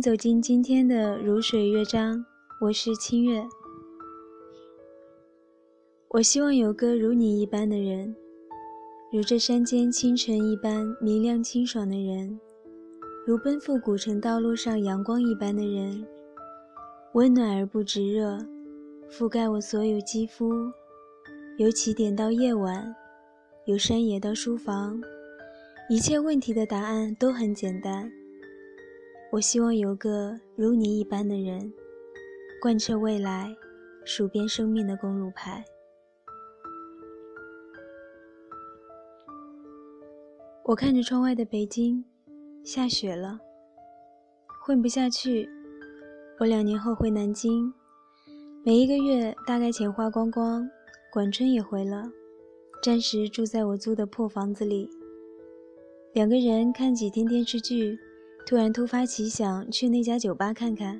走进今天的如水乐章，我是清月。我希望有个如你一般的人，如这山间清晨一般明亮清爽的人，如奔赴古城道路上阳光一般的人，温暖而不炙热，覆盖我所有肌肤，由起点到夜晚，由山野到书房，一切问题的答案都很简单。我希望有个如你一般的人，贯彻未来，数遍生命的公路牌。我看着窗外的北京，下雪了，混不下去。我两年后回南京，每一个月大概钱花光光。管春也回了，暂时住在我租的破房子里，两个人看几天电视剧。突然突发奇想，去那家酒吧看看。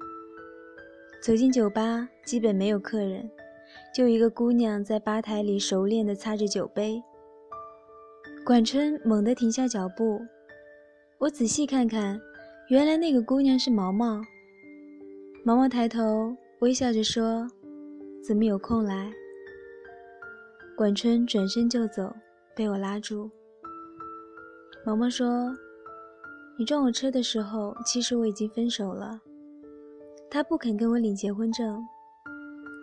走进酒吧，基本没有客人，就一个姑娘在吧台里熟练地擦着酒杯。管春猛地停下脚步，我仔细看看，原来那个姑娘是毛毛。毛毛抬头微笑着说：“怎么有空来？”管春转身就走，被我拉住。毛毛说。你撞我车的时候，其实我已经分手了。他不肯跟我领结婚证，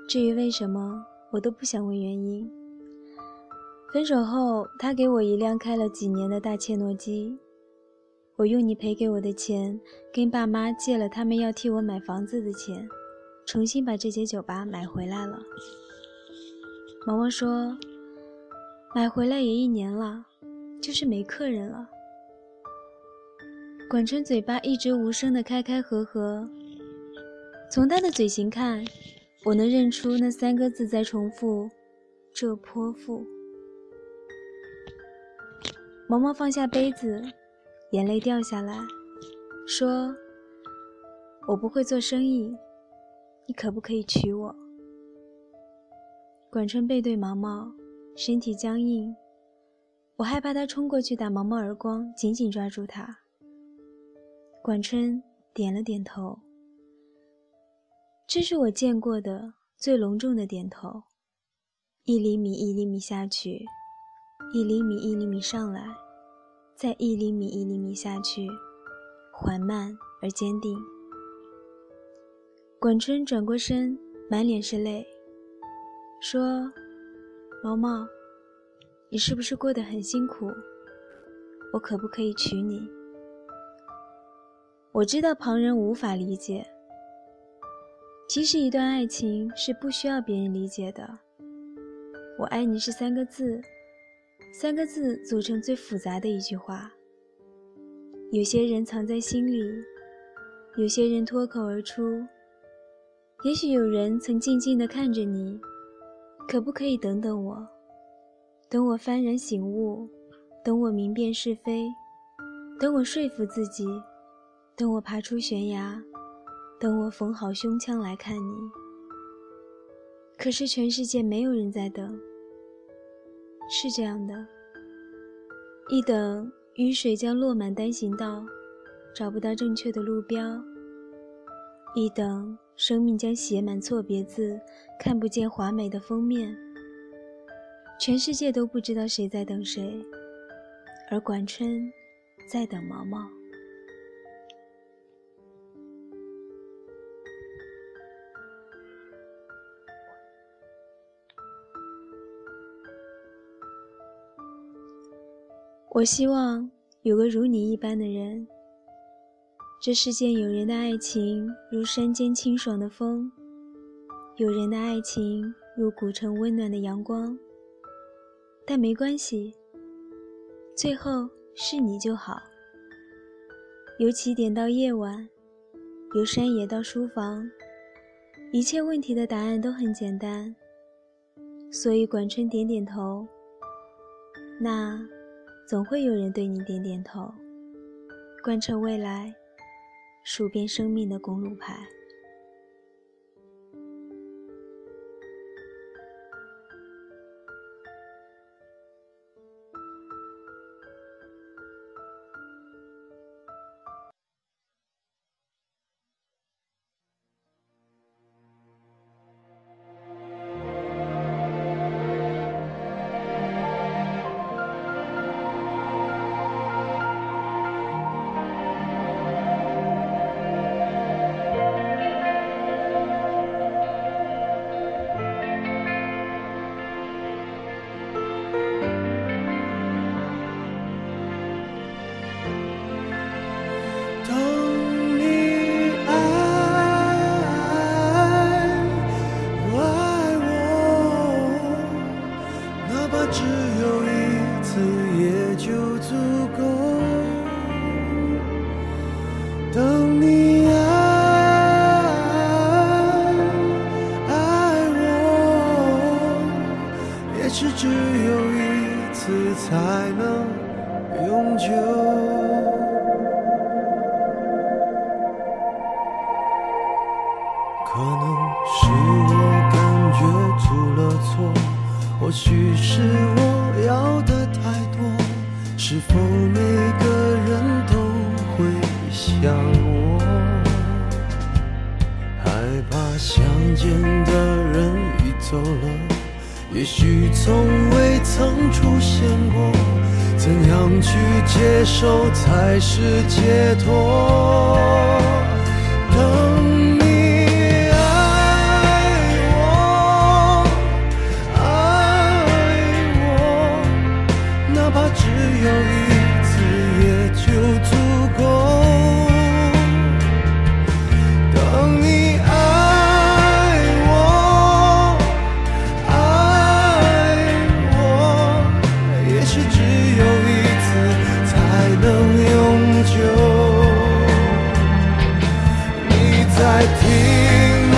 至于为什么，我都不想问原因。分手后，他给我一辆开了几年的大切诺基，我用你赔给我的钱，跟爸妈借了他们要替我买房子的钱，重新把这间酒吧买回来了。毛毛说，买回来也一年了，就是没客人了。管春嘴巴一直无声的开开合合，从他的嘴型看，我能认出那三个字在重复：“这泼妇。”毛毛放下杯子，眼泪掉下来，说：“我不会做生意，你可不可以娶我？”管春背对毛毛，身体僵硬，我害怕他冲过去打毛毛耳光，紧紧抓住他。管春点了点头，这是我见过的最隆重的点头。一厘米一厘米下去，一厘米一厘米上来，再一厘米一厘米下去，缓慢而坚定。管春转过身，满脸是泪，说：“毛毛，你是不是过得很辛苦？我可不可以娶你？”我知道旁人无法理解，其实一段爱情是不需要别人理解的。我爱你是三个字，三个字组成最复杂的一句话。有些人藏在心里，有些人脱口而出。也许有人曾静静地看着你，可不可以等等我？等我幡然醒悟，等我明辨是非，等我说服自己。等我爬出悬崖，等我缝好胸腔来看你。可是全世界没有人在等，是这样的：一等雨水将落满单行道，找不到正确的路标；一等生命将写满错别字，看不见华美的封面。全世界都不知道谁在等谁，而管春在等毛毛。我希望有个如你一般的人。这世间有人的爱情如山间清爽的风，有人的爱情如古城温暖的阳光。但没关系，最后是你就好。由起点到夜晚，由山野到书房，一切问题的答案都很简单。所以管春点点头。那。总会有人对你点点头，贯彻未来，数遍生命的公路牌。可能是我感觉出了错，或许是我要的太多。是否每个人都会像我，害怕相见的人已走了，也许从未曾出现过，怎样去接受才是解脱？在听吗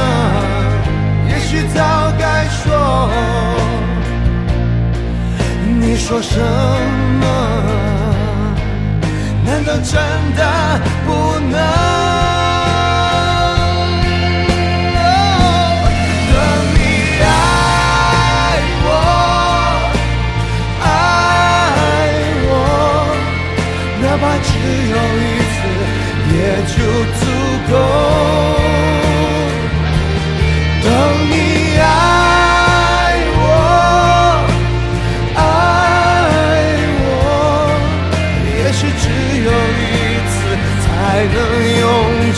也许早该说。你说什么？难道真的不能？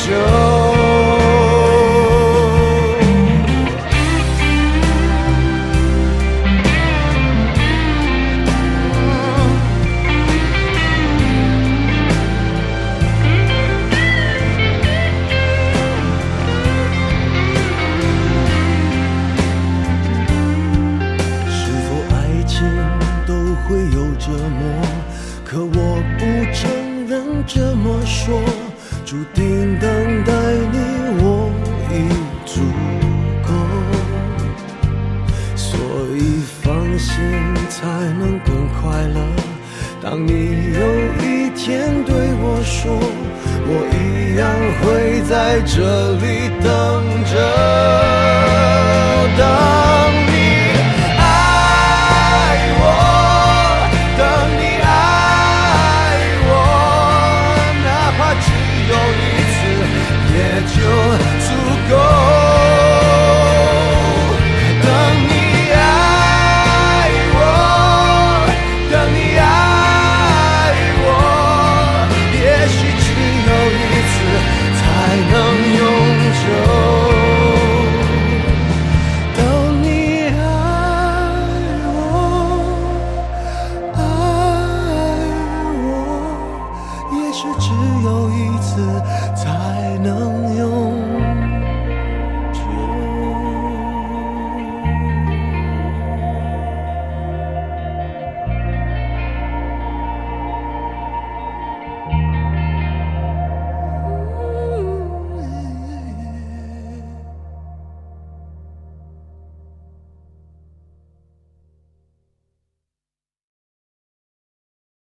show. 所以放心才能更快乐。当你有一天对我说我一样会在这里等着。